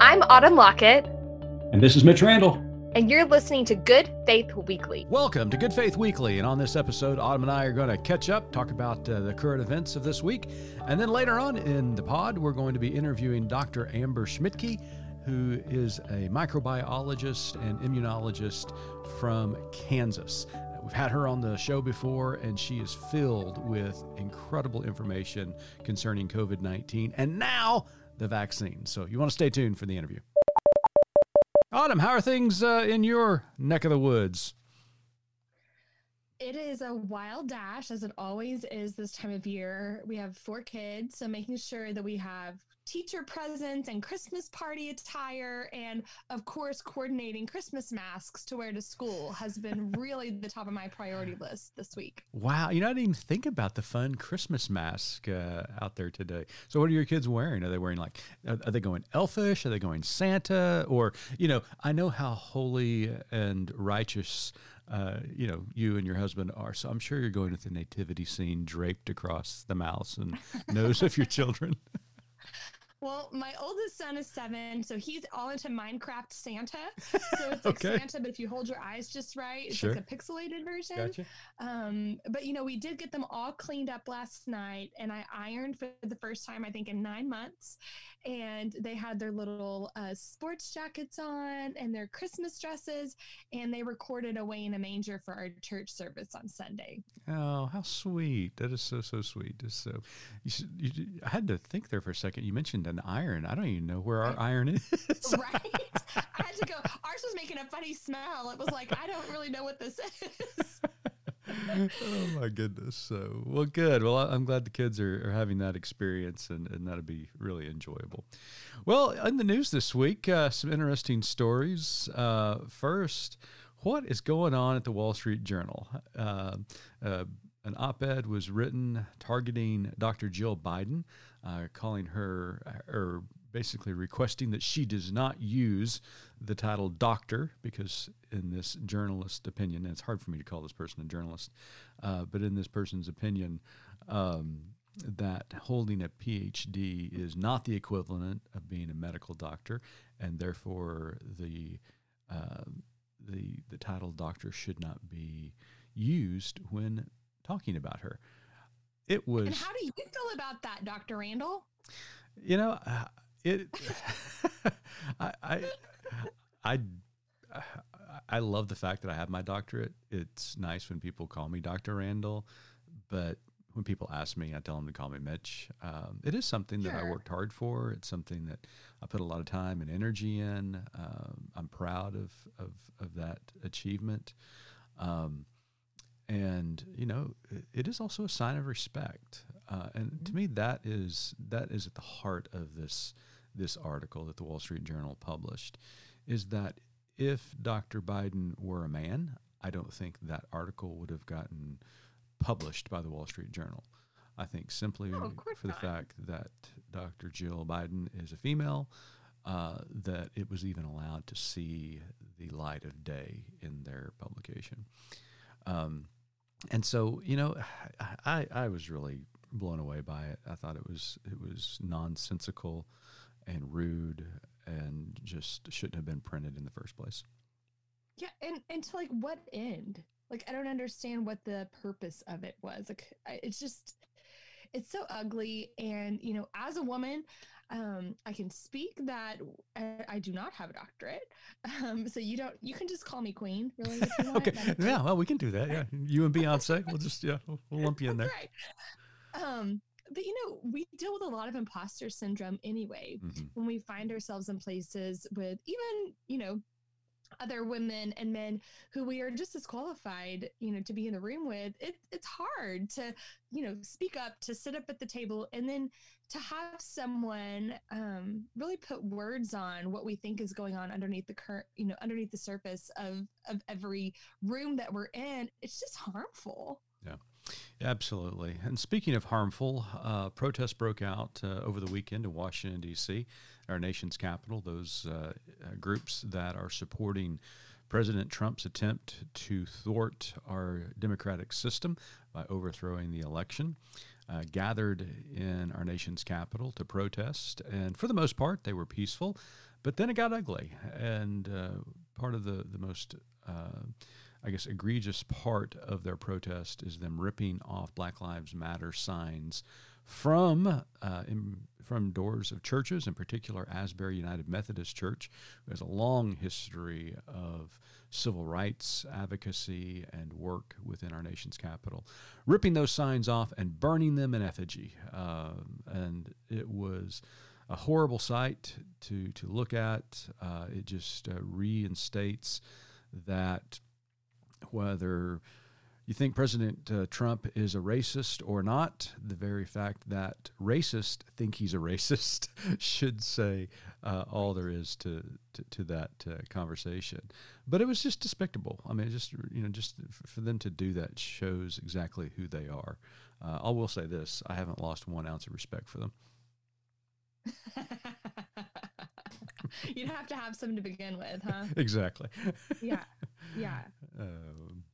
I'm Autumn Lockett, And this is Mitch Randall. and you're listening to Good Faith Weekly. Welcome to Good Faith Weekly. And on this episode, Autumn and I are going to catch up, talk about uh, the current events of this week. And then later on in the pod, we're going to be interviewing Dr. Amber Schmidtke, who is a microbiologist and immunologist from Kansas. We've had her on the show before, and she is filled with incredible information concerning COVID 19 and now the vaccine. So you want to stay tuned for the interview. Autumn, how are things uh, in your neck of the woods? It is a wild dash, as it always is this time of year. We have four kids, so making sure that we have teacher presents and Christmas party attire, and of course, coordinating Christmas masks to wear to school has been really the top of my priority list this week. Wow, you know, I didn't even think about the fun Christmas mask uh, out there today. So, what are your kids wearing? Are they wearing like, are, are they going elfish? Are they going Santa? Or, you know, I know how holy and righteous, uh, you know, you and your husband are. So, I'm sure you're going with the nativity scene draped across the mouths and nose of your children. Well, my oldest son is seven, so he's all into Minecraft Santa. So it's like Okay. Santa, but if you hold your eyes just right, it's Sure. like a pixelated version. Gotcha. Um, but you know, we did get them all cleaned up last night, and I ironed for the first time I think in nine months. And they had their little uh, sports jackets on and their Christmas dresses, and they recorded away in a manger for our church service on Sunday. Oh, how sweet! That is so so sweet. It's so. You, should, you, I had to think there for a second. You mentioned an iron. I don't even know where our iron is. right? I had to go. Ours was making a funny smell. It was like I don't really know what this is. oh my goodness. So well, good. Well, I'm glad the kids are, are having that experience, and, and that'll be really enjoyable. Well, in the news this week, uh, some interesting stories. Uh, first, what is going on at the Wall Street Journal? Uh, uh, an op-ed was written targeting Dr. Jill Biden, uh, calling her or basically requesting that she does not use the title doctor because in this journalist opinion, and it's hard for me to call this person a journalist, uh, but in this person's opinion, um, that holding a PhD is not the equivalent of being a medical doctor, and therefore the uh, the the title doctor should not be used when talking about her. It was And how do you feel about that, Dr. Randall? you know, uh, it. I, I, I, I love the fact that I have my doctorate. It's nice when people call me Dr. Randall, but when people ask me, I tell them to call me Mitch. Um, it is something that I worked hard for. It's something that I put a lot of time and energy in. Um, I'm proud of of, of that achievement. Um, and you know it- is also a sign of respect. Uh, and to me that is that is at the heart of this this article that the wall street journal published is that if dr biden were a man i don't think that article would have gotten published by the wall street journal. I think simply Oh, for the not. fact that dr jill biden is a female uh, that it was even allowed to see the light of day in their publication. Um, and so you know I, I was really blown away by it i thought it was it was nonsensical and rude and just shouldn't have been printed in the first place Yeah, and and to like what end? Like I don't understand what the purpose of it was. Like it's just it's so ugly and you know as a woman um i can speak that I, do not have a doctorate um so you don't you can just call me queen really if you want. okay yeah well we can do that yeah you and beyonce we'll just yeah we'll, we'll lump you in there Right. Um, but you know, we deal with a lot of imposter syndrome anyway Mhm. when we find ourselves in places with even, you know, other women and men who we are just as qualified, you know, to be in the room with. It, it's hard to, you know, speak up, to sit up at the table, and then to have someone um, really put words on what we think is going on underneath the current, you know, underneath the surface of of every room that we're in. It's just harmful. Yeah, absolutely. And speaking of harmful, uh, protests broke out uh, over the weekend in Washington, D.C., our nation's capital. Those uh, uh, groups that are supporting President Trump's attempt to thwart our democratic system by overthrowing the election. Uh, gathered in our nation's capital to protest, and for the most part, they were peaceful. But then it got ugly, and uh, part of the the most uh, I guess egregious part of their protest is them ripping off Black Lives Matter signs from uh, in, from doors of churches, in particular Asbury United Methodist Church, who has a long history of civil rights advocacy and work within our nation's capital, ripping those signs off and burning them in effigy. Uh, and it was a horrible sight to to look at. Uh, it just uh, reinstates that whether you think President uh, Trump is a racist or not, the very fact that racists think he's a racist should say uh, all there is to to, to that uh, conversation. But it was just despicable. I mean, just you know, just for them to do that shows exactly who they are. Uh, I will say this: I haven't lost one ounce of respect for them. You'd have to have some to begin with, huh? Exactly. Yeah. Yeah. Um,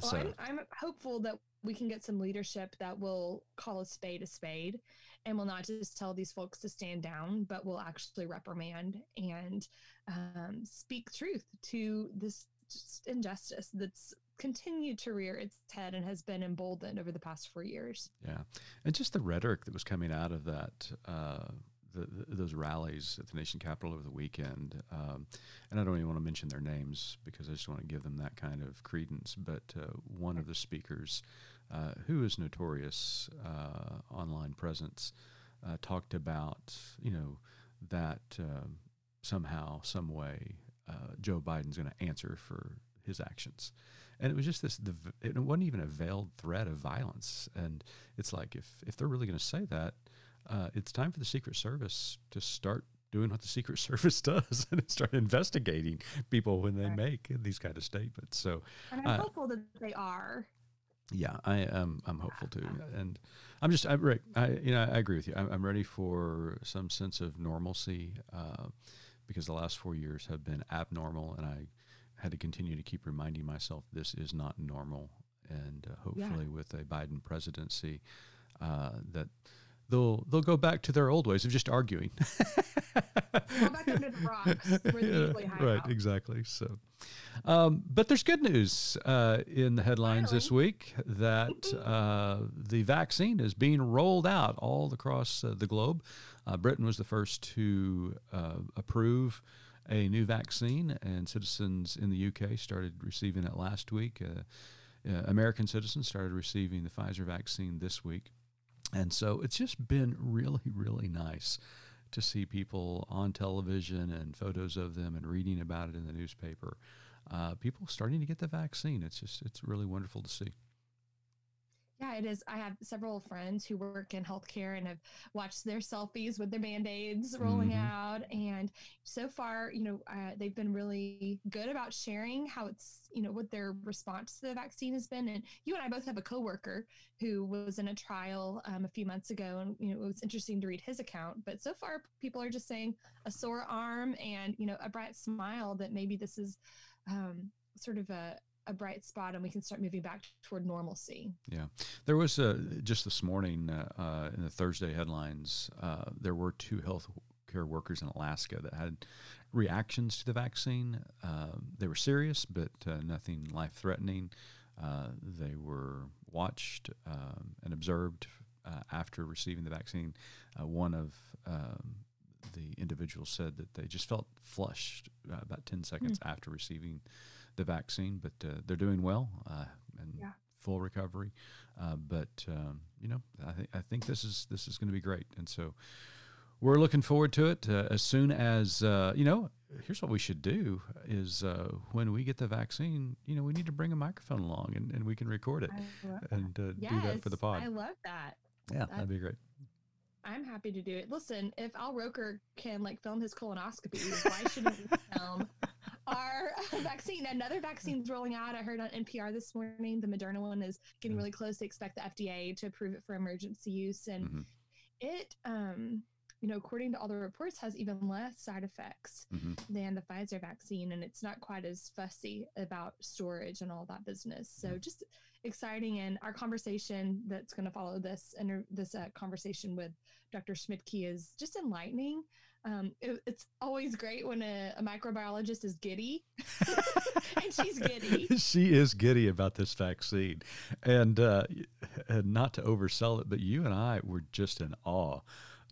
Well, so I'm, I'm hopeful that we can get some leadership that will call a spade a spade and will not just tell these folks to stand down, but will actually reprimand and um, speak truth to this just injustice that's continued to rear its head and has been emboldened over the past four years. Yeah, and just the rhetoric that was coming out of that, uh, the, those rallies at the nation capital over the weekend, um, and I don't even want to mention their names because I just want to give them that kind of credence. But uh, one of the speakers, uh, who is notorious uh, online presence, uh, talked about you know that um somehow, some way, uh, Joe Biden's going to answer for his actions. And it was just this, the, it wasn't even a veiled threat of violence. And it's like, if, if they're really going to say that, uh, it's time for the Secret Service to start doing what the Secret Service does and start investigating people when they Right. make these kind of statements. So, And I'm Uh, hopeful that they are. yeah, I am. I'm hopeful too, and I'm just. I'm right. I you know I agree with you. I'm, I'm ready for some sense of normalcy uh, because the last four years have been abnormal, and I had to continue to keep reminding myself this is not normal. And uh, hopefully, with a Biden presidency, uh, that they'll they'll go back to their old ways of just arguing. Go back under the rocks where Yeah, right, out. exactly. So, um, but there's good news uh, in the headlines this week that uh, the vaccine is being rolled out all across uh, the globe. Uh, Britain was the first to uh, approve a new vaccine, and citizens in the UK started receiving it last week. Uh, uh, American citizens started receiving the Pfizer vaccine this week. And so it's just been really, really nice to see people on television and photos of them and reading about it in the newspaper. Uh, people starting to get the vaccine. It's just, it's really wonderful to see. Yeah, it is. I have several friends who work in healthcare and have watched their selfies with their band aids rolling Mhm. out. And so far, you know, uh, they've been really good about sharing how it's, you know, what their response to the vaccine has been. And you and I both have a coworker who was in a trial um, a few months ago, and you know, it was interesting to read his account. But so far, people are just saying a sore arm and you know a bright smile that maybe this is um, sort of a a bright spot and we can start moving back toward normalcy. Yeah. There was uh, just this morning uh, uh, in the Thursday headlines, uh, there were two health care workers in Alaska that had reactions to the vaccine. Uh, they were serious, but uh, nothing life threatening. Uh, they were watched um, and observed uh, after receiving the vaccine. Uh, one of um, the individuals said that they just felt flushed uh, about 10 seconds after receiving the vaccine, but uh, they're doing well uh, and Yeah. full recovery. Uh, but um, you know, I, th- I think this is this is going to be great, and so we're looking forward to it. Uh, as soon as uh, you know, here's what we should do: is uh, when we get the vaccine, you know, we need to bring a microphone along, and, and we can record it and uh, do that for the Yes, pod. I love that. yeah, that- that'd be great. I'm happy to do it. Listen, if Al Roker can like film his colonoscopy, why shouldn't we film our vaccine? Another vaccine's rolling out. I heard on NPR this morning the Moderna one is getting Mm. really close. They expect the FDA to approve it for emergency use, and Mhm. it, um, you know, according to all the reports, has even less side effects hmm than the Pfizer vaccine, and it's not quite as fussy about storage and all that business. So Mm. just exciting, and our conversation that's going to follow this and this uh, conversation with Dr. Schmidtke is just enlightening um, it, it's always great when a, a microbiologist is giddy, and she's giddy. she is giddy about this vaccine, and uh, and not to oversell it, but you and I were just in awe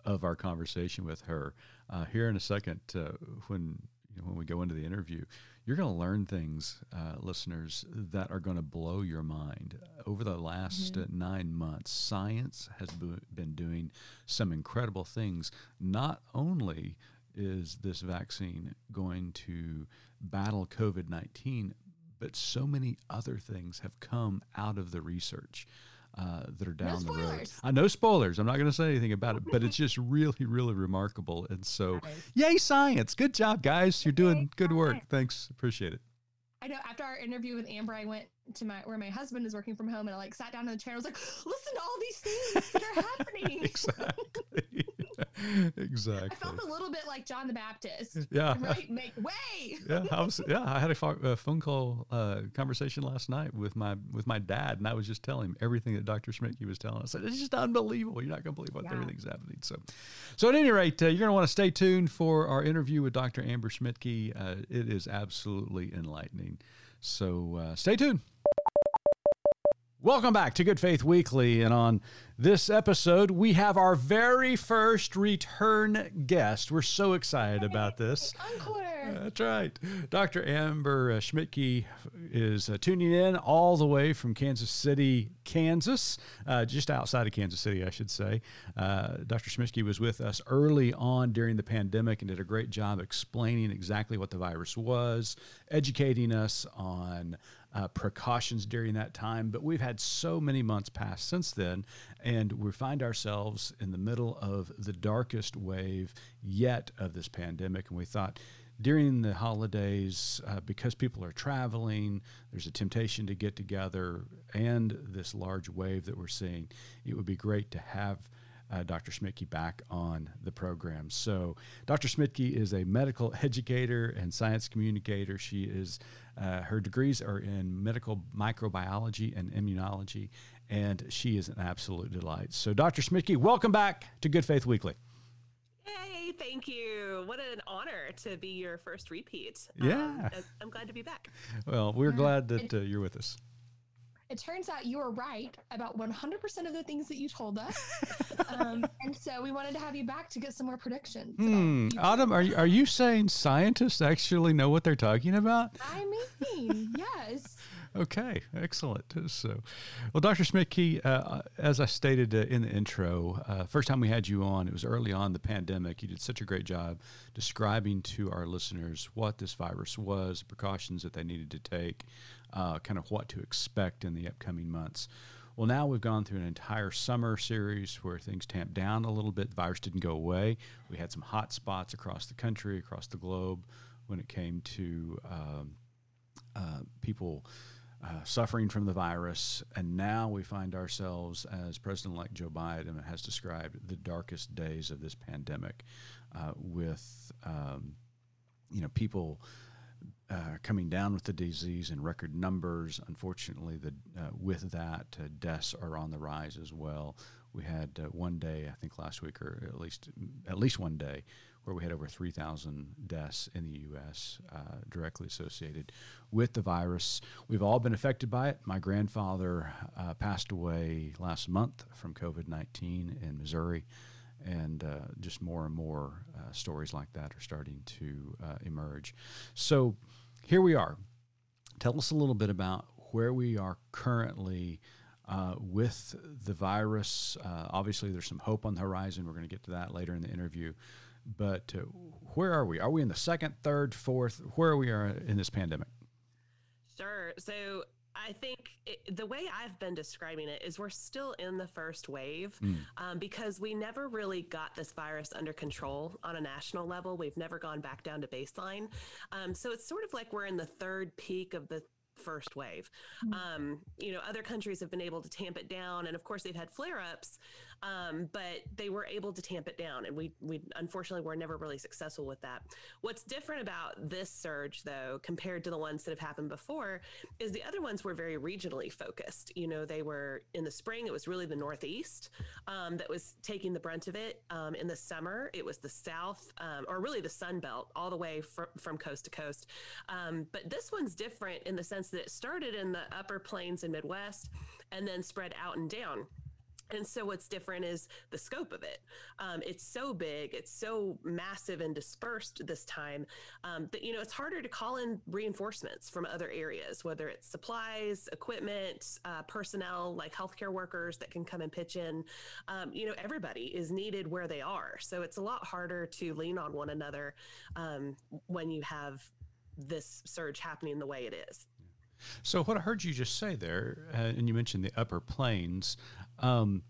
of our conversation with her. Uh, here in a second, uh, when you know, when we go into the interview, you're going to learn things, uh, listeners, that are going to blow your mind. Over the last mm-hmm. nine months, science has been doing some incredible things. Not only is this vaccine going to battle COVID 19, but so many other things have come out of the research uh, that are down no the road. I know spoilers. I'm not going to say anything about it, but it's just really, really remarkable. And so, yay, science! Good job, guys. You're doing good work. Thanks. Appreciate it. I know after our interview with Amber, I went to my where my husband is working from home and I like sat down in the chair. I was like, listen to all these things that are happening. exactly. exactly. I felt a little bit like John the Baptist. Yeah. Right. Make way. yeah. I was. Yeah. I had a, a phone call uh, conversation last night with my with my dad, and I was just telling him everything that Dr. Schmidtke was telling us. It's just unbelievable. You're not going to believe what yeah. everything's happening. So, so at any rate, uh, you're going to want to stay tuned for our interview with Dr. Amber Schmidtke. Uh, it is absolutely enlightening. So uh, stay tuned. Welcome back to Good Faith Weekly. And on this episode, we have our very first return guest. We're so excited about this. Encore. That's right. Dr. Amber uh, Schmidtke is uh, tuning in all the way from Kansas City, Kansas, uh, just outside of Kansas City, I should say. Uh, Dr. Schmidtke was with us early on during the pandemic and did a great job explaining exactly what the virus was, educating us on uh, precautions during that time. But we've had so many months pass since then, and we find ourselves in the middle of the darkest wave yet of this pandemic. And we thought, during the holidays, uh, because people are traveling, there's a temptation to get together, and this large wave that we're seeing, it would be great to have uh, Dr. Schmidtke back on the program. So, Dr. Schmidtke is a medical educator and science communicator. She is uh, her degrees are in medical microbiology and immunology, and she is an absolute delight. So, Dr. Schmidtke, welcome back to Good Faith Weekly. Yay, thank you. What an honor to be your first repeat. Yeah. Um, I'm glad to be back. Well, we're glad that uh, you're with us it turns out you were right about 100% of the things that you told us. um, and so we wanted to have you back to get some more predictions. Hmm. Autumn, are you, are you saying scientists actually know what they're talking about? I mean, yes. Okay, excellent. So, well, Dr. Schmidtke, uh, as I stated uh, in the intro, uh, first time we had you on, it was early on the pandemic. You did such a great job describing to our listeners what this virus was, precautions that they needed to take, uh, kind of what to expect in the upcoming months. Well, now we've gone through an entire summer series where things tamped down a little bit. The virus didn't go away. We had some hot spots across the country, across the globe, when it came to um, uh, people uh, suffering from the virus. And now we find ourselves, as President elect Joe Biden has described, the darkest days of this pandemic uh, with, um, you know, people uh, coming down with the disease in record numbers. Unfortunately, the, uh, with that, uh, deaths are on the rise as well. We had uh, one day, I think last week, or at least at least one day, where we had over 3,000 deaths in the U.S. Uh, directly associated with the virus. We've all been affected by it. My grandfather uh, passed away last month from COVID-19 in Missouri and uh, just more and more uh, stories like that are starting to uh, emerge. So here we are. Tell us a little bit about where we are currently uh, with the virus. Uh, obviously, there's some hope on the horizon. We're going to get to that later in the interview. But uh, where are we? Are we in the second, third, fourth? Where are we are in this pandemic? Sure. So I think it, the way I've been describing it is we're still in the first wave mm. um, because we never really got this virus under control on a national level. We've never gone back down to baseline. Um, so it's sort of like we're in the third peak of the first wave. Mm. Um, you know, other countries have been able to tamp it down, and of course, they've had flare ups, um, but they were able to tamp it down, and we we unfortunately were never really successful with that. What's different about this surge, though, compared to the ones that have happened before, is the other ones were very regionally focused. You know, they were in the spring; it was really the Northeast um, that was taking the brunt of it. Um, in the summer, it was the South, um, or really the Sun Belt, all the way fr- from coast to coast. Um, but this one's different in the sense that it started in the upper plains and Midwest and then spread out and down. And so, what's different is the scope of it. Um, it's so big, it's so massive and dispersed this time um, that you know it's harder to call in reinforcements from other areas, whether it's supplies, equipment, uh, personnel like healthcare workers that can come and pitch in. Um, you know, everybody is needed where they are, so it's a lot harder to lean on one another um, when you have this surge happening the way it is. So, what I heard you just say there, uh, and you mentioned the upper plains, um,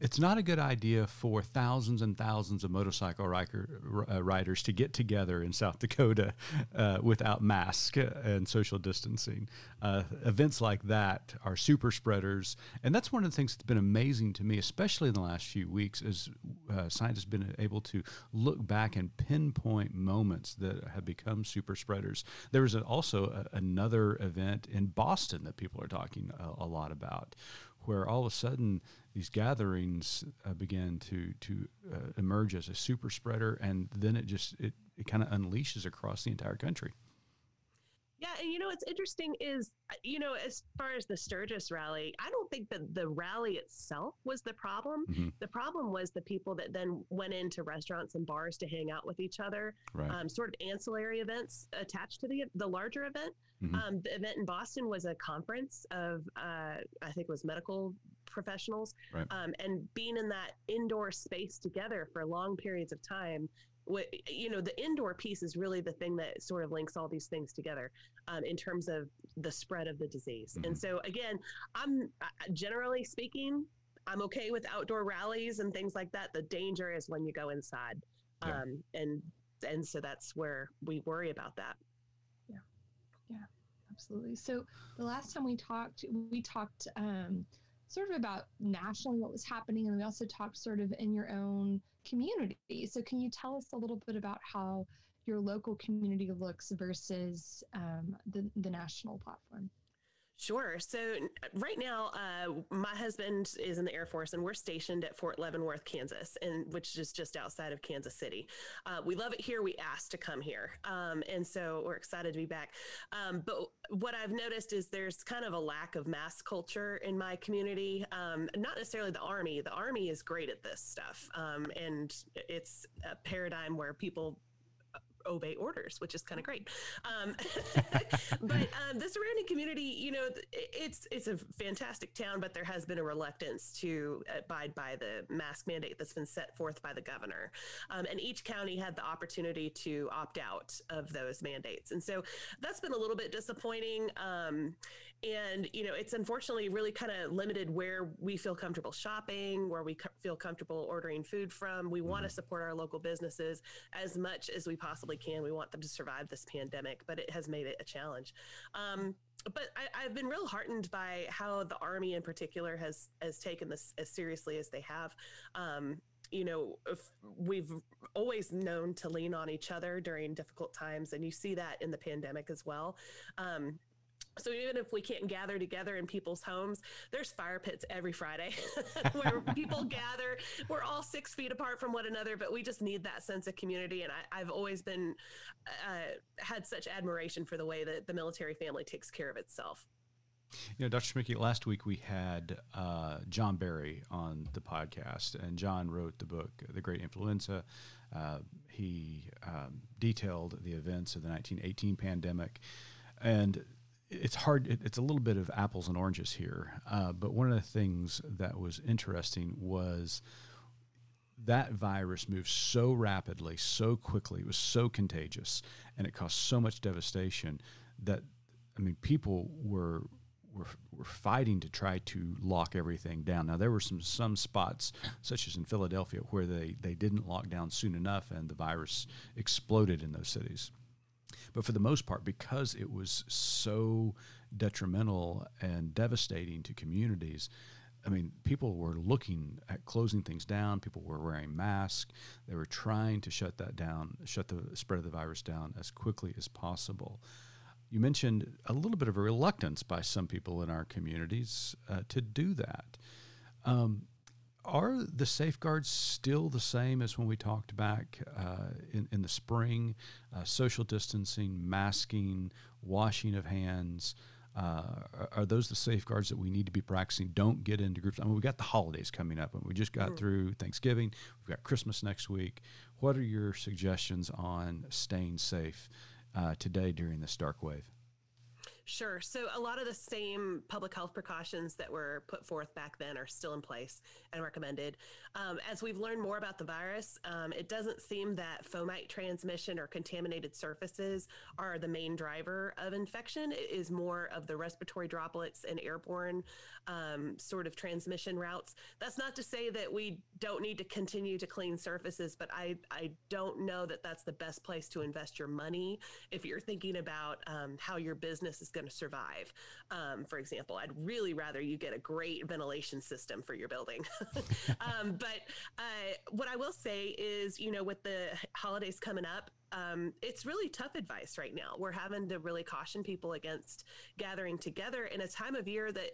it's not a good idea for thousands and thousands of motorcycle rider, uh, riders to get together in South Dakota uh, without masks and social distancing. Uh, events like that are super spreaders, and that's one of the things that's been amazing to me, especially in the last few weeks, is uh, scientists have been able to look back and pinpoint moments that have become super spreaders. There was also a, another event in Boston that people are talking a, a lot about, where all of a sudden these gatherings uh, began to to uh, emerge as a super spreader, and then it just it, it kind of unleashes across the entire country. Yeah, and you know what's interesting is, uh, you know, as far as the Sturgis rally, I don't think that the rally itself was the problem. Mm-hmm. The problem was the people that then went into restaurants and bars to hang out with each other, right. um, sort of ancillary events attached to the the larger event. Mm-hmm. Um, the event in Boston was a conference of, uh, I think it was medical professionals, right. um, and being in that indoor space together for long periods of time what you know the indoor piece is really the thing that sort of links all these things together um, in terms of the spread of the disease. Mm-hmm. and so again i'm generally speaking i'm okay with outdoor rallies and things like that. The danger is when you go inside. Yeah. um, and and so that's where we worry about that. Yeah. Yeah absolutely. So the last time we talked we talked um, sort of about nationally what was happening, and we also talked sort of in your own community. So, can you tell us a little bit about how your local community looks versus um, the the national platform? Sure. So right now, uh, my husband is in the Air Force, and we're stationed at Fort Leavenworth, Kansas, and which is just outside of Kansas City. Uh, we love it here. We asked to come here, um, and so we're excited to be back. Um, but what I've noticed is there's kind of a lack of mass culture in my community. Um, not necessarily the Army. The Army is great at this stuff, um, and it's a paradigm where people obey orders, which is kind of great. Um, but um, the surrounding community, you know, it's it's a fantastic town, but there has been a reluctance to abide by the mask mandate that's been set forth by the governor, um, and each county had the opportunity to opt out of those mandates, and so that's been a little bit disappointing. And you know it's unfortunately really kind of limited where we feel comfortable shopping where we co- feel comfortable ordering food from we want to mm-hmm. support our local businesses as much as we possibly can we want them to survive this pandemic but it has made it a challenge um, but I, have been real heartened by how the army in particular has has taken this as seriously as they have um, you know, we've always known to lean on each other during difficult times, and you see that in the pandemic as well. Um, so even if we can't gather together in people's homes, there's fire pits every Friday where people gather. We're all six feet apart from one another, but we just need that sense of community. And I, have always been uh, had such admiration for the way that the military family takes care of itself. You know, Dr. Schmidtke, last week we had uh, John Barry on the podcast, and John wrote the book, The Great Influenza. Uh, he um, detailed the events of the 1918 pandemic. And it's hard. It, it's a little bit of apples and oranges here. Uh, but one of the things that was interesting was that virus moved so rapidly, so quickly. It was so contagious, and it caused so much devastation that I mean, people were were, were fighting to try to lock everything down. Now there were some some spots, such as in Philadelphia, where they they didn't lock down soon enough, and the virus exploded in those cities. But for the most part, because it was so detrimental and devastating to communities, I mean, people were looking at closing things down. People were wearing masks. They were trying to shut that down, shut the spread of the virus down as quickly as possible. You mentioned a little bit of a reluctance by some people in our communities uh, to do that. Um, are the safeguards still the same as when we talked back uh, in, in the spring? Uh, social distancing, masking, washing of hands. Uh, are, are, those the safeguards that we need to be practicing? Don't get into groups. I mean, we got the holidays coming up, and we just got mm. through Thanksgiving. We've got Christmas next week. What are your suggestions on staying safe uh, today during this dark wave? Sure. So a lot of the same public health precautions that were put forth back then are still in place and recommended. Um, as we've learned more about the virus, um, it doesn't seem that fomite transmission or contaminated surfaces are the main driver of infection. It is more of the respiratory droplets and airborne um, sort of transmission routes. That's not to say that we don't need to continue to clean surfaces, but I, I don't know that that's the best place to invest your money if you're thinking about um, how your business is going to survive. Um, for example, I'd really rather you get a great ventilation system for your building. Um, but uh, what I will say is, you know, with the holidays coming up, um, it's really tough advice right now. We're having to really caution people against gathering together in a time of year that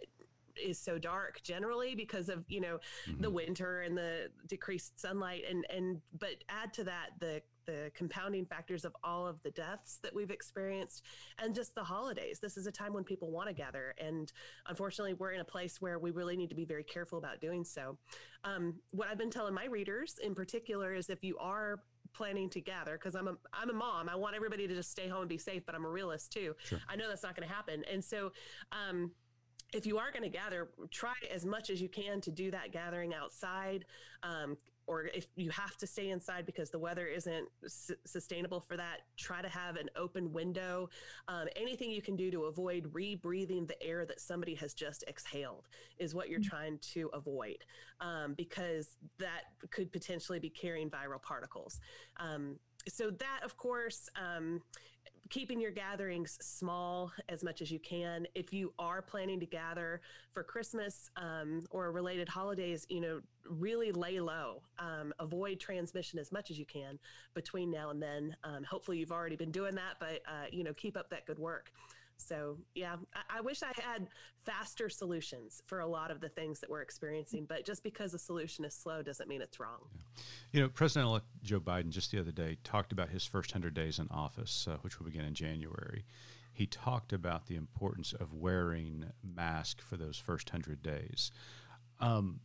is so dark generally because of you know mm-hmm. the winter and the decreased sunlight and and but add to that the the compounding factors of all of the deaths that we've experienced and just the holidays this is a time when people want to gather and unfortunately we're in a place where we really need to be very careful about doing so um, what i've been telling my readers in particular is if you are planning to gather because I'm a I'm a mom. I want everybody to just stay home and be safe, but I'm a realist too. Sure. I know that's not going to happen, and so um, if you are going to gather, try as much as you can to do that gathering outside. Um, or if you have to stay inside because the weather isn't sustainable for that, try to have an open window. Um, anything you can do to avoid rebreathing the air that somebody has just exhaled is what you're mm-hmm. trying to avoid um, because that could potentially be carrying viral particles. Um, so, that, of course, um, keeping your gatherings small as much as you can. If you are planning to gather for Christmas um, or related holidays, you know, really lay low. Um, avoid transmission as much as you can between now and then. Um, hopefully, you've already been doing that, but uh, you know, keep up that good work. So, yeah, I, I, wish I had faster solutions for a lot of the things that we're experiencing, but just because a solution is slow doesn't mean it's wrong. Yeah. You know, President elect Joe Biden just the other day talked about his first 100 days in office, uh, which will begin in January. He talked about the importance of wearing mask for those first 100 days. Um,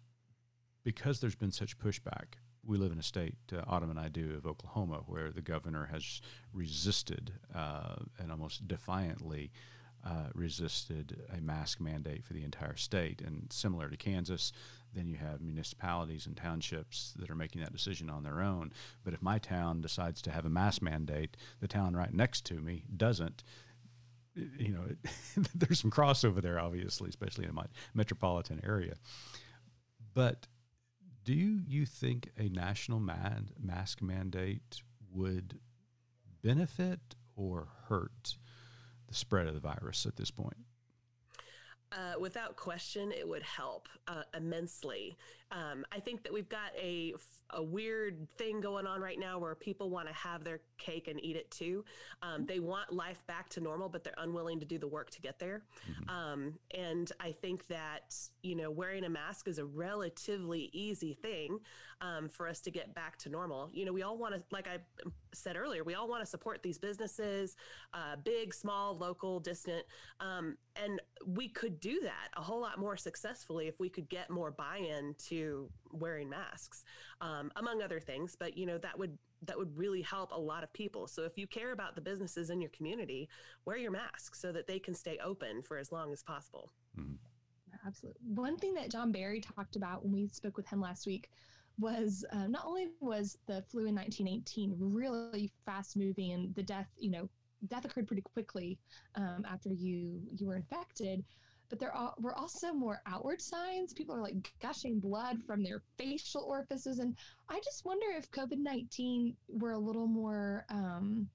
because there's been such pushback we live in a state, uh, Autumn and I do, of Oklahoma, where the governor has resisted uh, and almost defiantly uh, resisted a mask mandate for the entire state. And similar to Kansas, then you have municipalities and townships that are making that decision on their own. But if my town decides to have a mask mandate, the town right next to me doesn't. You know, there's some crossover there, obviously, especially in my metropolitan area. But do you think a national man, mask mandate would benefit or hurt the spread of the virus at this point? Uh, without question, it would help uh, immensely. Um, I think that we've got a, a weird thing going on right now where people want to have their cake and eat it too. Um, they want life back to normal, but they're unwilling to do the work to get there. Mm-hmm. Um, and I think that, you know, wearing a mask is a relatively easy thing um, for us to get back to normal. You know, we all want to, like I said earlier, we all want to support these businesses, uh, big, small, local, distant. Um, and we could do that a whole lot more successfully if we could get more buy in to wearing masks, um, among other things. But you know that would that would really help a lot of people. So if you care about the businesses in your community, wear your mask so that they can stay open for as long as possible. Mm-hmm. Absolutely. One thing that John Barry talked about when we spoke with him last week was uh, not only was the flu in 1918 really fast moving and the death, you know, death occurred pretty quickly um, after you you were infected, but there are, were also more outward signs. People are like gushing blood from their facial orifices. And I just wonder if COVID 19 were a little more, um,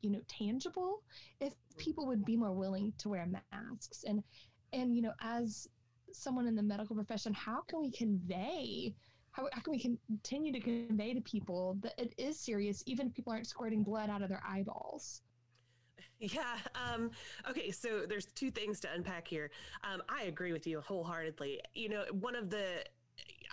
you know, tangible, if people would be more willing to wear masks. And, and, you know, as someone in the medical profession, how can we convey? How, how can we continue to convey to people that it is serious, even if people aren't squirting blood out of their eyeballs? Yeah. Um, okay. So there's two things to unpack here. Um, I agree with you wholeheartedly. You know, one of the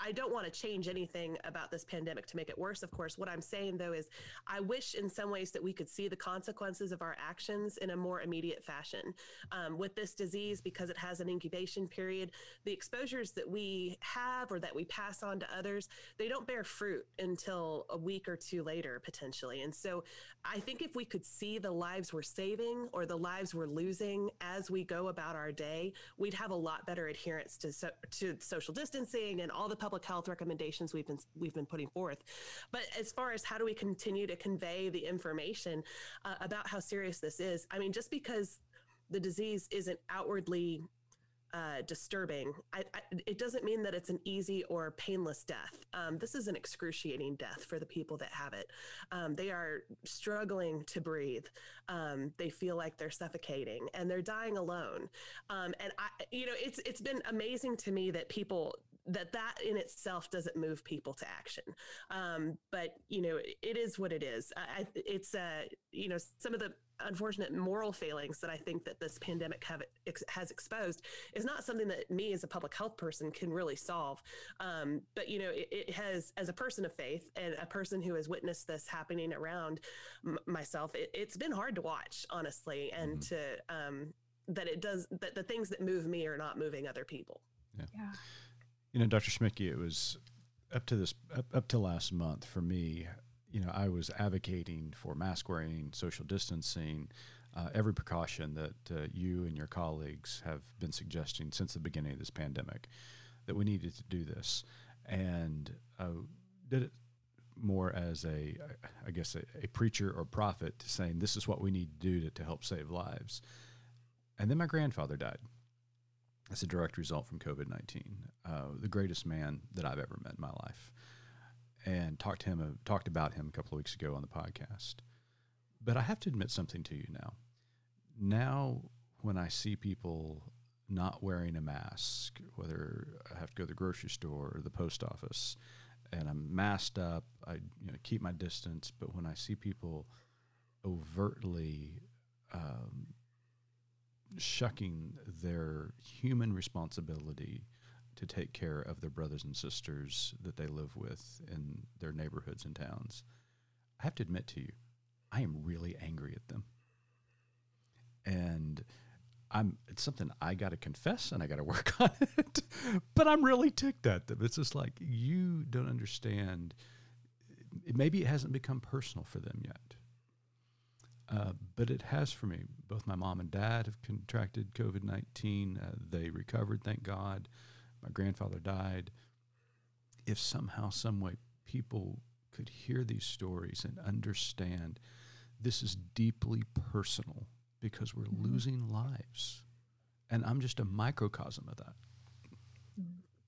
I don't want to change anything about this pandemic to make it worse, of course. What I'm saying, though, is I wish in some ways that we could see the consequences of our actions in a more immediate fashion. Um, with this disease, because it has an incubation period, the exposures that we have or that we pass on to others, they don't bear fruit until a week or two later, potentially. And so I think if we could see the lives we're saving or the lives we're losing as we go about our day, we'd have a lot better adherence to, so, to social distancing and all the public health recommendations we've been we've been putting forth. But as far as how do we continue to convey the information uh, about how serious this is, I mean, just because the disease isn't outwardly uh, disturbing. I, I, it doesn't mean that it's an easy or painless death. Um, this is an excruciating death for the people that have it. Um, they are struggling to breathe. Um, they feel like they're suffocating and they're dying alone. Um, and I, you know, it's it's been amazing to me that people that that in itself doesn't move people to action. Um, but you know, it is what it is. I, it's uh, you know, some of the unfortunate moral failings that I think that this pandemic have ex- has exposed is not something that me as a public health person can really solve. Um, but you know, it, it, has, as a person of faith and a person who has witnessed this happening around m- myself, it, has been hard to watch, honestly, and mm-hmm. to um, that it does that the things that move me are not moving other people. Yeah. yeah. You know, Dr. Schmidtke, it was up to this up, up to last month for me you know, I was advocating for mask wearing, social distancing, uh, every precaution that uh, you and your colleagues have been suggesting since the beginning of this pandemic, that we needed to do this, and uh, did it more as a, I guess, a, a, preacher or prophet saying this is what we need to do to, to help save lives. And then my grandfather died. That's a direct result from COVID 19, uh, the greatest man that I've ever met in my life and talked to him uh, talked about him a couple of weeks ago on the podcast. But I have to admit something to you now. Now, when I see people not wearing a mask, whether I have to go to the grocery store or the post office, and I'm masked up, I you know, keep my distance. But when I see people overtly um, shucking their human responsibility to take care of their brothers and sisters that they live with in their neighborhoods and towns. I have to admit to you, I am really angry at them. And I'm it's something I got to confess and I got to work on it. but I'm really ticked at them. It's just like you don't understand. Maybe it hasn't become personal for them yet. Uh, but it has for me. Both my mom and dad have contracted COVID 19. Uh, they recovered, thank God my grandfather died. If somehow, some way, people could hear these stories and understand this is deeply personal because we're mm-hmm. losing lives. And I'm just a microcosm of that.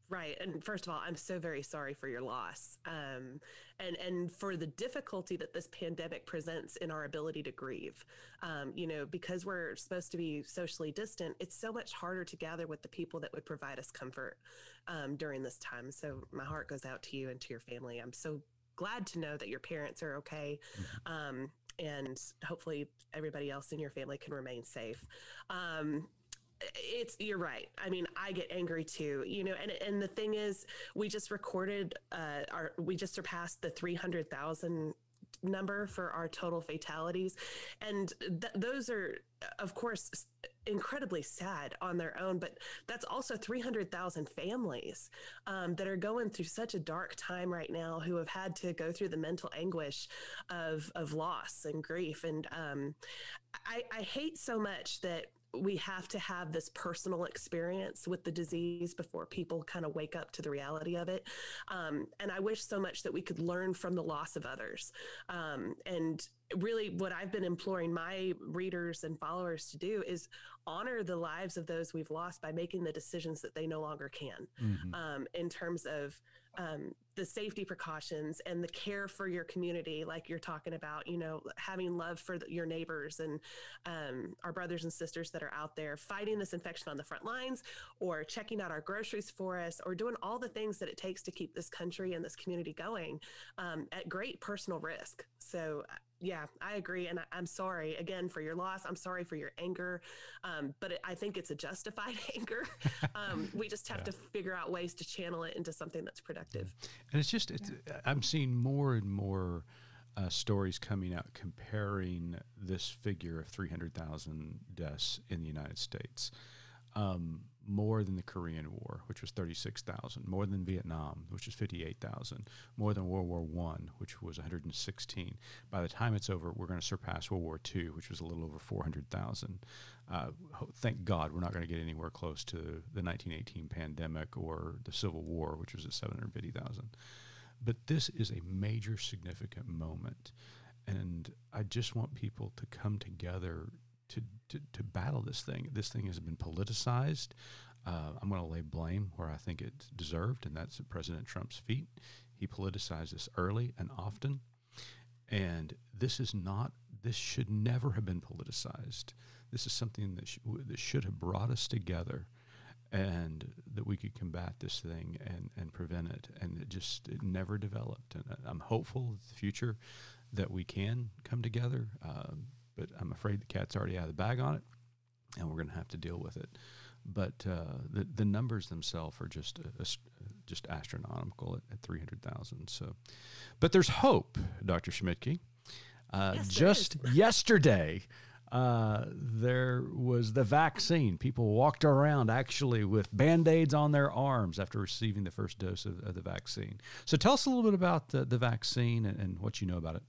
Right. And first of all, I'm so very sorry for your loss. Um, and, and for the difficulty that this pandemic presents in our ability to grieve. Um, you know, because we're supposed to be socially distant, it's so much harder to gather with the people that would provide us comfort um, during this time. So my heart goes out to you and to your family. I'm so glad to know that your parents are okay. Mm-hmm. Um, and hopefully everybody else in your family can remain safe. Um, it's you're right. I mean, I get angry too, you know. And and the thing is, we just recorded uh, our we just surpassed the three hundred thousand number for our total fatalities, and th- those are, of course, incredibly sad on their own. But that's also three hundred thousand families um, that are going through such a dark time right now, who have had to go through the mental anguish of of loss and grief. And um, I, I hate so much that we have to have this personal experience with the disease before people kind of wake up to the reality of it. Um, and I wish so much that we could learn from the loss of others. Um, and really, what I've been imploring my readers and followers to do is honor the lives of those we've lost by making the decisions that they no longer can mm-hmm. um, in terms of um, the safety precautions and the care for your community, like you're talking about, you know, having love for the, your neighbors and um, our brothers and sisters that are out there fighting this infection on the front lines, or checking out our groceries for us, or doing all the things that it takes to keep this country and this community going um, at great personal risk. So yeah, I agree. And I, am sorry again for your loss. I'm sorry for your anger. Um, but it, I think it's a justified anger. Um, we just have yeah. to figure out ways to channel it into something that's productive. And it's just, it's, yeah. I'm seeing more and more uh, stories coming out comparing this figure of 300,000 deaths in the United States. Um, more than the Korean War, which was 36,000, more than Vietnam, which was 58,000, more than World War One, which was 116. By the time it's over, we're going to surpass World War II, which was a little over 400,000. Uh, thank God we're not going to get anywhere close to the 1918 pandemic or the Civil War, which was at 750,000. But this is a major, significant moment. And I just want people to come together to, to, to battle this thing. This thing has been politicized. Uh, I'm going to lay blame where I think it's deserved, and that's at President Trump's feet. He politicized this early and often. And this is not, this should never have been politicized. This is something that, sh- that should have brought us together and that we could combat this thing and, and prevent it. And it just it never developed. And I'm hopeful the future that we can come together. Um, but I'm afraid the cat's already out of the bag on it, and we're going to have to deal with it. But uh, the the numbers themselves are just a, just astronomical at, at 300,000. So, but there's hope, Dr. Schmidtke. Uh, yes, just yesterday, uh, there was the vaccine. People walked around actually with band aids on their arms after receiving the first dose of, of, the vaccine. So tell us a little bit about the, the vaccine and, and what you know about it.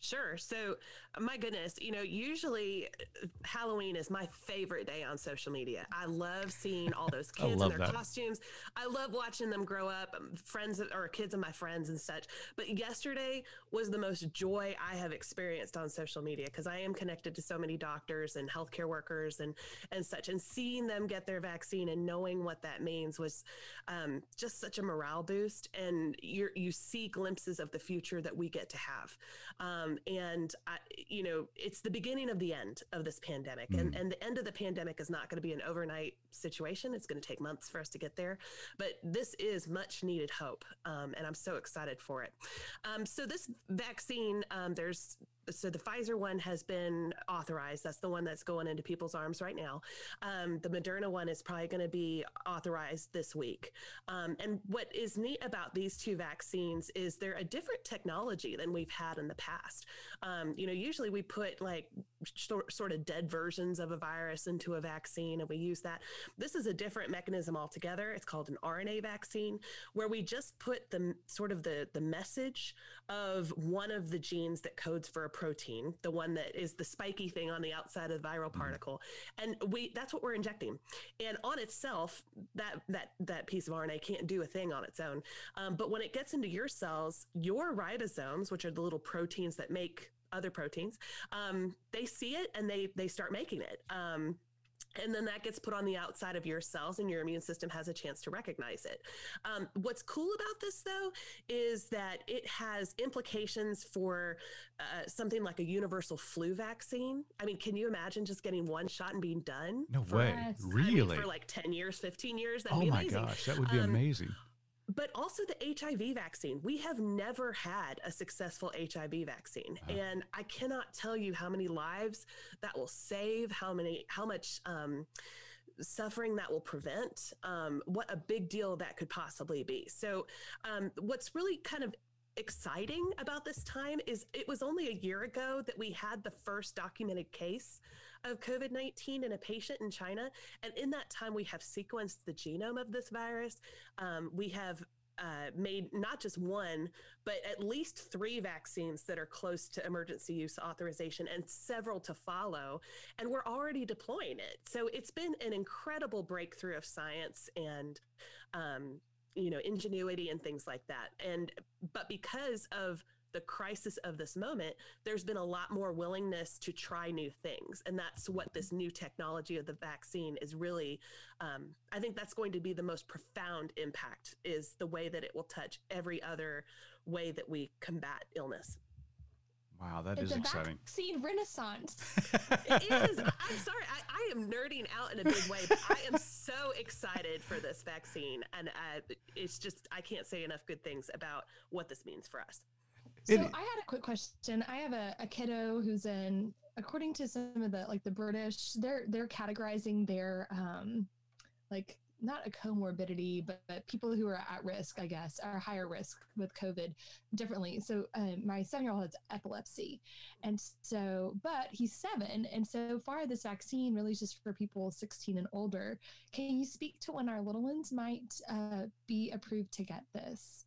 Sure. So, my goodness, you know, usually uh, Halloween is my favorite day on social media. I love seeing all those kids in their that. costumes. I love watching them grow up, um, friends or kids of my friends and such. But yesterday was the most joy I have experienced on social media because I am connected to so many doctors and healthcare workers and and such. And seeing them get their vaccine and knowing what that means was um, just such a morale boost. And you you see glimpses of the future that we get to have. Um, um, and I, you know, it's the beginning of the end of this pandemic, mm. and and the end of the pandemic is not going to be an overnight situation. It's going to take months for us to get there, but this is much needed hope, um, and I'm so excited for it. Um, so this vaccine, um, there's so the Pfizer one has been authorized. That's the one that's going into people's arms right now. Um, the Moderna one is probably going to be authorized this week. Um, and what is neat about these two vaccines is they're a different technology than we've had in the past. Um, you know, usually we put like sort of dead versions of a virus into a vaccine and we use that. This is a different mechanism altogether. It's called an RNA vaccine where we just put the sort of the the message of one of the genes that codes for a protein, the one that is the spiky thing on the outside of the viral mm-hmm. particle. And we that's what we're injecting. And on itself, that that that piece of RNA can't do a thing on its own. Um, but when it gets into your cells, your ribosomes, which are the little proteins that make other proteins, um, they see it and they they start making it. Um, and then that gets put on the outside of your cells and your immune system has a chance to recognize it. Um, what's cool about this though is that it has implications for uh, something like a universal flu vaccine. I mean can you imagine just getting one shot and being done no for, way. Really? I mean, for like 10 years 15 years? That'd oh be my gosh that would be um, amazing but also the HIV vaccine. We have never had a successful HIV vaccine, wow. and I cannot tell you how many lives that will save, how many, how much. Um, suffering that will prevent um, what a big deal that could possibly be so um, what's really kind of exciting about this time is it was only a year ago that we had the first documented case of COVID 19 in a patient in China. And in that time, we have sequenced the genome of this virus. Um, we have uh, made not just one, but at least three vaccines that are close to emergency use authorization and several to follow. And we're already deploying it. So it's been an incredible breakthrough of science and, um, you know, ingenuity and things like that. And, but because of the crisis of this moment, there's been a lot more willingness to try new things. And that's what this new technology of the vaccine is really, um, I think that's going to be the most profound impact is the way that it will touch every other way that we combat illness. Wow, that it's is a exciting. vaccine renaissance. it is. I'm sorry. I, I, am nerding out in a big way, but I am so excited for this vaccine. And uh, it's just, I can't say enough good things about what this means for us. So it, I had a quick question. I have a, a kiddo who's in, according to some of the like the British, they're they're categorizing their um like not a comorbidity, but, but, people who are at risk, I guess, are higher risk with COVID differently. So um, my seven year old has epilepsy. And so, but he's seven. And so far, this vaccine really is just for people 16 and older. Can you speak to when our little ones might uh, be approved to get this?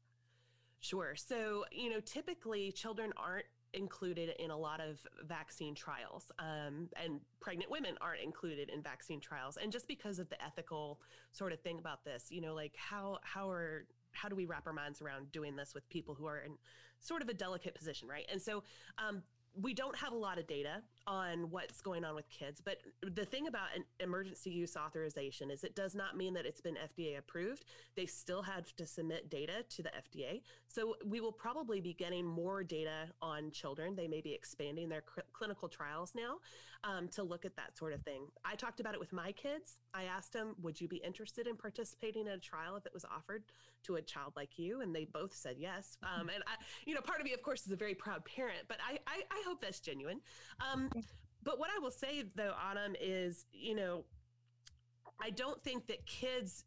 Sure. So, you know, typically children aren't included in a lot of vaccine trials, um, and pregnant women aren't included in vaccine trials. And just because of the ethical sort of thing about this, you know, like how how are how do we wrap our minds around doing this with people who are in sort of a delicate position, right? And so um, we don't have a lot of data on what's going on with kids. But the thing about an emergency use authorization is it does not mean that it's been FDA approved. They still have to submit data to the FDA. So we will probably be getting more data on children. They may be expanding their cl- clinical trials now um, to look at that sort of thing. I talked about it with my kids. I asked them, would you be interested in participating in a trial if it was offered to a child like you? And they both said yes. Um, and I, you know, part of me, of course, is a very proud parent, but I, I, I hope that's genuine. Um, but what I will say though, Autumn, is you know, I don't think that kids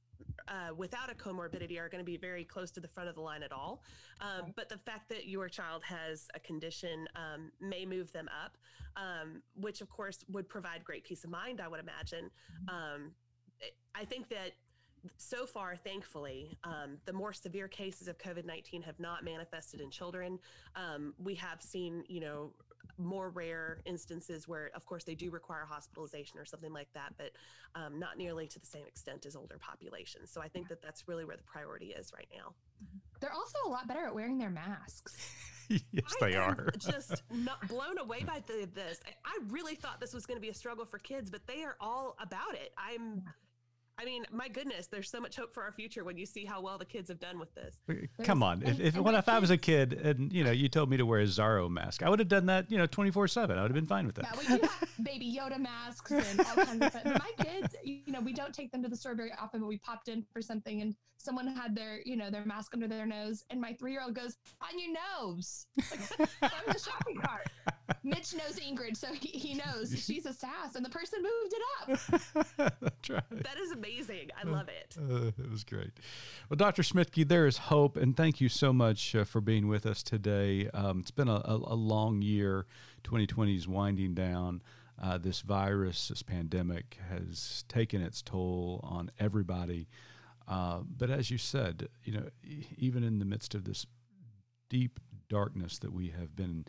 uh, without a comorbidity are going to be very close to the front of the line at all. Um, but the fact that your child has a condition um, may move them up, um, which of course would provide great peace of mind, I would imagine. Um, I think that so far, thankfully, um, the more severe cases of COVID 19 have not manifested in children. Um, we have seen, you know, more rare instances where, of course, they do require hospitalization or something like that, but um, not nearly to the same extent as older populations. So I think that that's really where the priority is right now. They're also a lot better at wearing their masks. yes, they are. just not blown away by the, this. I really thought this was going to be a struggle for kids, but they are all about it. I'm I mean, my goodness, there's so much hope for our future when you see how well the kids have done with this. Come on, if, if when if I was a kid and you know you told me to wear a Zorro mask, I would have done that, you know, twenty four seven. I would have been fine with that. Yeah, we do have baby Yoda masks and all kinds of. But my kids, you know, we don't take them to the store very often, but we popped in for something and someone had their, you know, their mask under their nose, and my three year old goes on your nose, like, on the shopping cart. Mitch knows Ingrid, so he, he knows she's a sass, and the person moved it up. That's right. That is amazing. I love it. Uh, it was great. Well, Dr. Schmidtke, there is hope, and thank you so much uh, for being with us today. Um, it's been a, a, a, long year. 2020 is winding down. Uh, this virus, this pandemic, has taken its toll on everybody. Uh, but as you said, you know, even in the midst of this deep darkness that we have been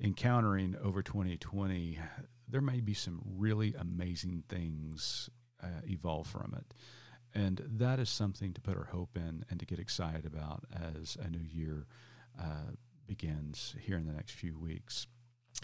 encountering over 2020, there may be some really amazing things uh, evolve from it. And that is something to put our hope in and to get excited about as a new year uh, begins here in the next few weeks.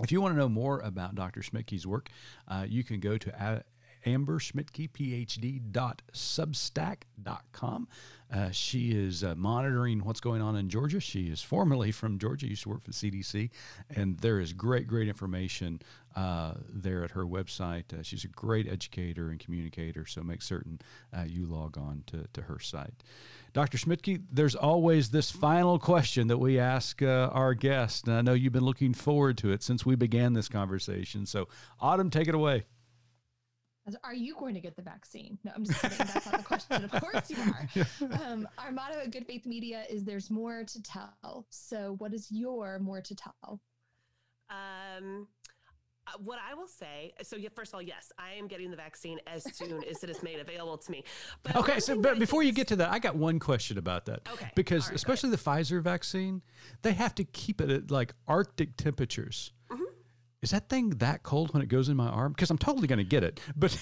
If you want to know more about Dr. Schmidtke's work, uh, you can go to Amber Schmidtke, PhD, dot substack.com. Uh, she is uh, monitoring what's going on in Georgia. She is formerly from Georgia, used to work for CDC, and there is great, great information uh, there at her website. Uh, she's a great educator and communicator, so make certain uh, you log on to, to her site. Dr. Schmidtke, there's always this final question that we ask uh, our guests, and I know you've been looking forward to it since we began this conversation. So, Autumn, take it away. Are you going to get the vaccine? No, I'm just kidding. That's not the question. Of course you are. Um, our motto at Good Faith Media is there's more to tell. So, what is your more to tell? Um, uh, what I will say, so yeah, first of all, yes, I am getting the vaccine as soon as it is made available to me. But okay, so but before you get to that, I got one question about that. Okay, because right, especially the Pfizer vaccine, they have to keep it at like Arctic temperatures. Mm-hmm is that thing that cold when it goes in my arm? Because I'm totally going to get it, but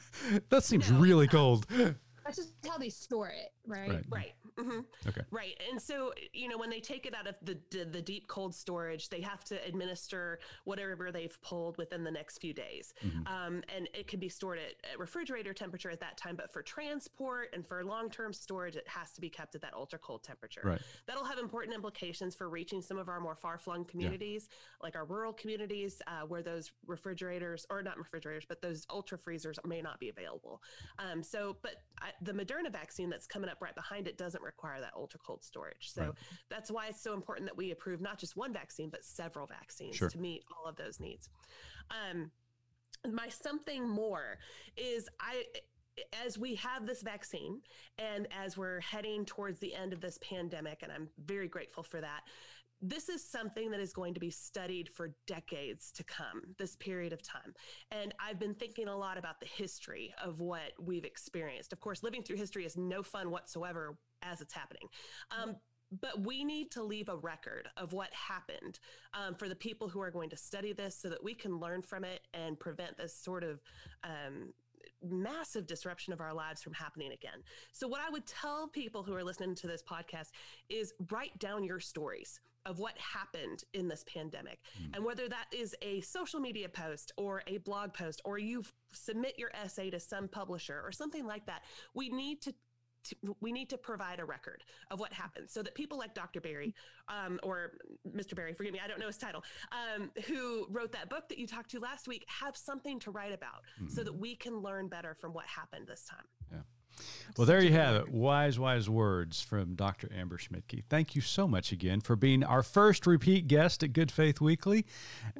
that seems no, really cold. That's just how they store it, right? Right. right. Mm-hmm. Okay. Right. And so, you know, when they take it out of the, the, the deep cold storage, they have to administer whatever they've pulled within the next few days. Mhm. Um, and it can be stored at, at refrigerator temperature at that time, but for transport and for long term storage, it has to be kept at that ultra cold temperature. Right. That'll have important implications for reaching some of our more far flung communities, like our rural communities, uh, where those refrigerators, or not refrigerators, but those ultra freezers may not be available. Um, so, but I, the Moderna vaccine that's coming up right behind it doesn't require that ultra cold storage. So Right. that's why it's so important that we approve not just one vaccine, but several vaccines Sure. to meet all of those needs. Um, my something more is I as we have this vaccine and as we're heading towards the end of this pandemic and I'm very grateful for that this is something that is going to be studied for decades to come this period of time. And i've been thinking a lot about the history of what we've experienced. Of course living through history is no fun whatsoever as it's happening. Um, but we need to leave a record of what happened um, for the people who are going to study this so that we can learn from it and prevent this sort of um, massive disruption of our lives from happening again. So, what I would tell people who are listening to this podcast is write down your stories of what happened in this pandemic. Mm. And whether that is a social media post or a blog post or you submit your essay to some publisher or something like that, we need to to, we need to provide a record of what happened so that people like Dr. Barry um, or Mr. Barry, forgive me, I don't know his title, um, who wrote that book that you talked to last week, have something to write about so Mhm. that we can learn better from what happened this time. Well, there you have it. Wise, wise words from Dr. Amber Schmidtke. Thank you so much again for being our first repeat guest at Good Faith Weekly.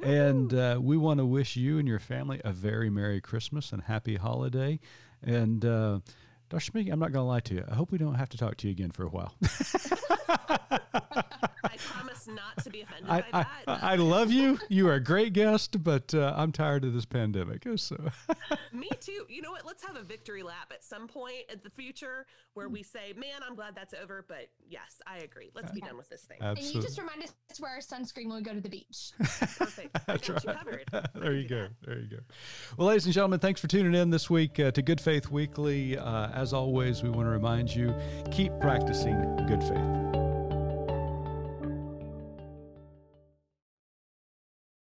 And uh, we want to wish you and your family a very Merry Christmas and Happy Holiday. And uh, Dr. Schmidtke, I'm not going to lie to you. I hope we don't have to talk to you again for a while. I promise not to be offended I, by I, that. I love you. You are a great guest, but uh, I'm tired of this pandemic. So Me too. You know what? Let's have a victory lap at some point in the future where we say, man, I'm glad that's over. But yes, I agree. Let's be done with this thing. And you just remind us to wear sunscreen when we go to the beach. Perfect. I That's got you covered. there We're you go. do There you go. Well, ladies and gentlemen, thanks for tuning in this week uh, to Good Faith Weekly. Uh, as always, we want to remind you keep practicing good faith.